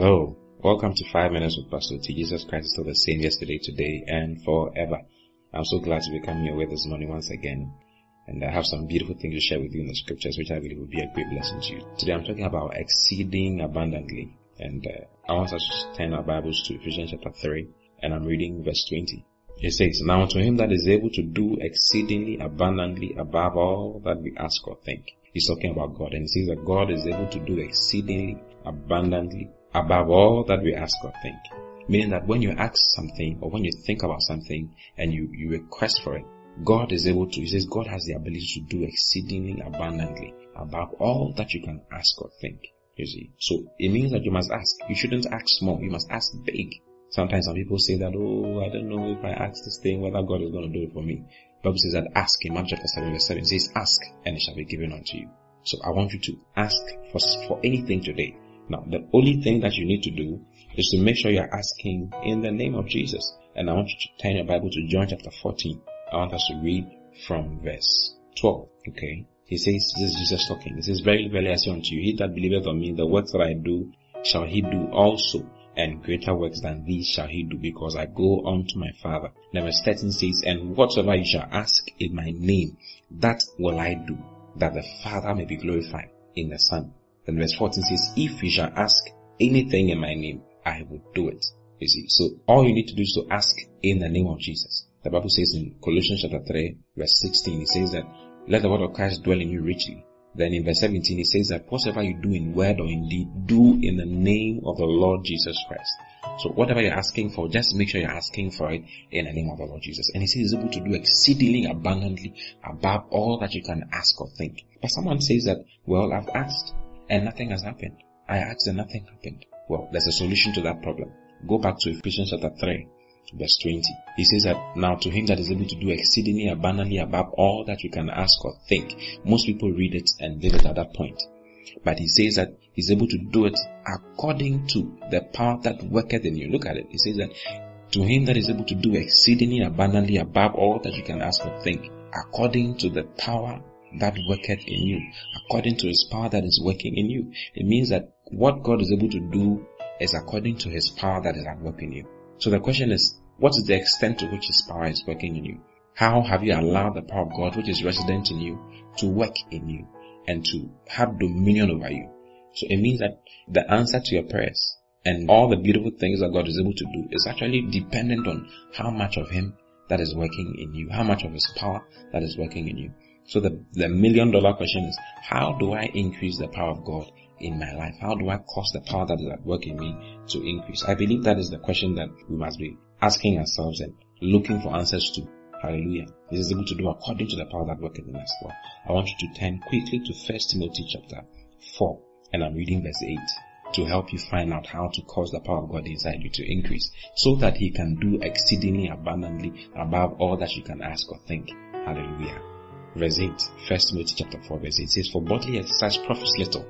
Hello, welcome to 5 Minutes with Pastor Oti. Jesus Christ is still the same yesterday, today, and forever. I'm so glad to be coming your way this morning once again. And I have some beautiful things to share with you in the scriptures, which I believe will be a great blessing to you. Today I'm talking about exceeding abundantly. And uh, I want us to turn our Bibles to Ephesians chapter 3, and I'm reading verse 20. It says, Now to him that is able to do exceedingly abundantly above all that we ask or think. He's talking about God, and he says that God is able to do exceedingly abundantly above all that we ask or think. Meaning that when you ask something or when you think about something and you, you request for it, God is able to, he says God has the ability to do exceedingly abundantly above all that you can ask or think. You see. So it means that you must ask. You shouldn't ask small, you must ask big. Sometimes some people say that, oh, I don't know if I ask this thing, whether God is going to do it for me. The Bible says that ask in Mark chapter 7 verse 7 it says ask and it shall be given unto you. So I want you to ask for, for anything today. Now, the only thing that you need to do is to make sure you're asking in the name of Jesus. And I want you to turn your Bible to John chapter 14. I want us to read from verse 12. Okay. He says, this is Jesus talking. He says, very, very I say unto you, he that believeth on me, the works that I do shall he do also, and greater works than these shall he do, because I go unto my Father. Then verse 13 says, and whatsoever you shall ask in my name, that will I do, that the Father may be glorified in the Son. Then verse 14 says, If you shall ask anything in my name, I will do it. You see, so all you need to do is to ask in the name of Jesus. The Bible says in Colossians chapter 3, verse 16, it says that, let the word of Christ dwell in you richly. Then in verse 17, it says that whatsoever you do in word or in deed, do in the name of the Lord Jesus Christ. So whatever you're asking for, just make sure you're asking for it in the name of the Lord Jesus. And he says he's able to do exceedingly abundantly above all that you can ask or think. But someone says that, well, I've asked and nothing has happened. I asked and nothing happened. Well, there's a solution to that problem. Go back to Ephesians chapter 3, verse 20. He says that now to him that is able to do exceedingly abundantly above all that you can ask or think. Most people read it and leave it at that point. But he says that he's able to do it according to the power that worketh in you. Look at it. He says that to him that is able to do exceedingly abundantly above all that you can ask or think, according to the power that worketh in you, according to his power that is working in you. It means that what God is able to do is according to his power that is at work in you. So the question is, what is the extent to which his power is working in you? How have you allowed the power of God, which is resident in you, to work in you and to have dominion over you? So it means that the answer to your prayers and all the beautiful things that God is able to do is actually dependent on how much of Him that is working in you, how much of His power that is working in you. So the, the million dollar question is, how do I increase the power of God in my life? How do I cause the power that is at work in me to increase? I believe that is the question that we must be asking ourselves and looking for answers to. Hallelujah. This is able to do according to the power that worketh in us. Well, I want you to turn quickly to 1 Timothy chapter 4 and I'm reading verse 8 to help you find out how to cause the power of God inside you to increase so that he can do exceedingly abundantly above all that you can ask or think. Hallelujah verse 8. First Timothy chapter 4 verse 8 says, For bodily exercise profits little,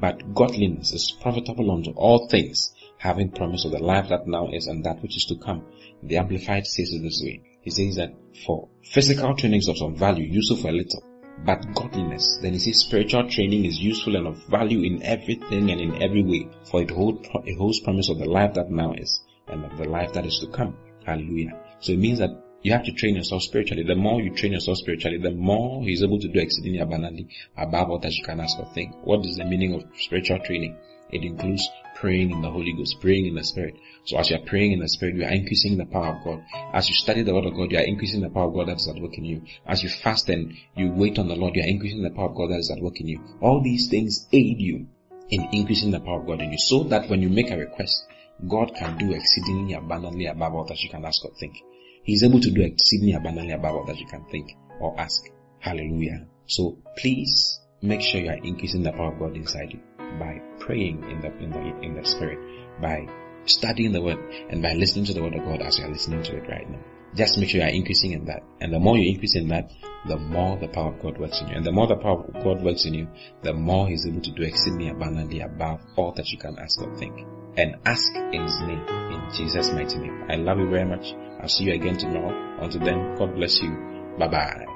but godliness is profitable unto all things, having promise of the life that now is and that which is to come. The Amplified says it this way. He says that for physical training is of some value, useful for a little, but godliness, then he says spiritual training is useful and of value in everything and in every way, for it, hold, it holds promise of the life that now is and of the life that is to come. Hallelujah. So it means that you have to train yourself spiritually. The more you train yourself spiritually, the more He's able to do exceedingly abundantly above all that you can ask or think. What is the meaning of spiritual training? It includes praying in the Holy Ghost, praying in the Spirit. So as you are praying in the Spirit, you are increasing the power of God. As you study the Word of God, you are increasing the power of God that is at work in you. As you fast and you wait on the Lord, you are increasing the power of God that is at work in you. All these things aid you in increasing the power of God in you so that when you make a request, God can do exceedingly abundantly above all that you can ask or think. He is able to do exceedingly abundantly above all that you can think or ask. Hallelujah. So please make sure you are increasing the power of God inside you by praying in the, in the, in the spirit, by studying the word and by listening to the word of God as you are listening to it right now. Just make sure you are increasing in that. And the more you increase in that, the more the power of God works in you. And the more the power of God works in you, the more He's able to do exceedingly abundantly above all that you can ask or think. And ask in His name, in Jesus' mighty name. I love you very much. I'll see you again tomorrow. Until then, God bless you. Bye bye.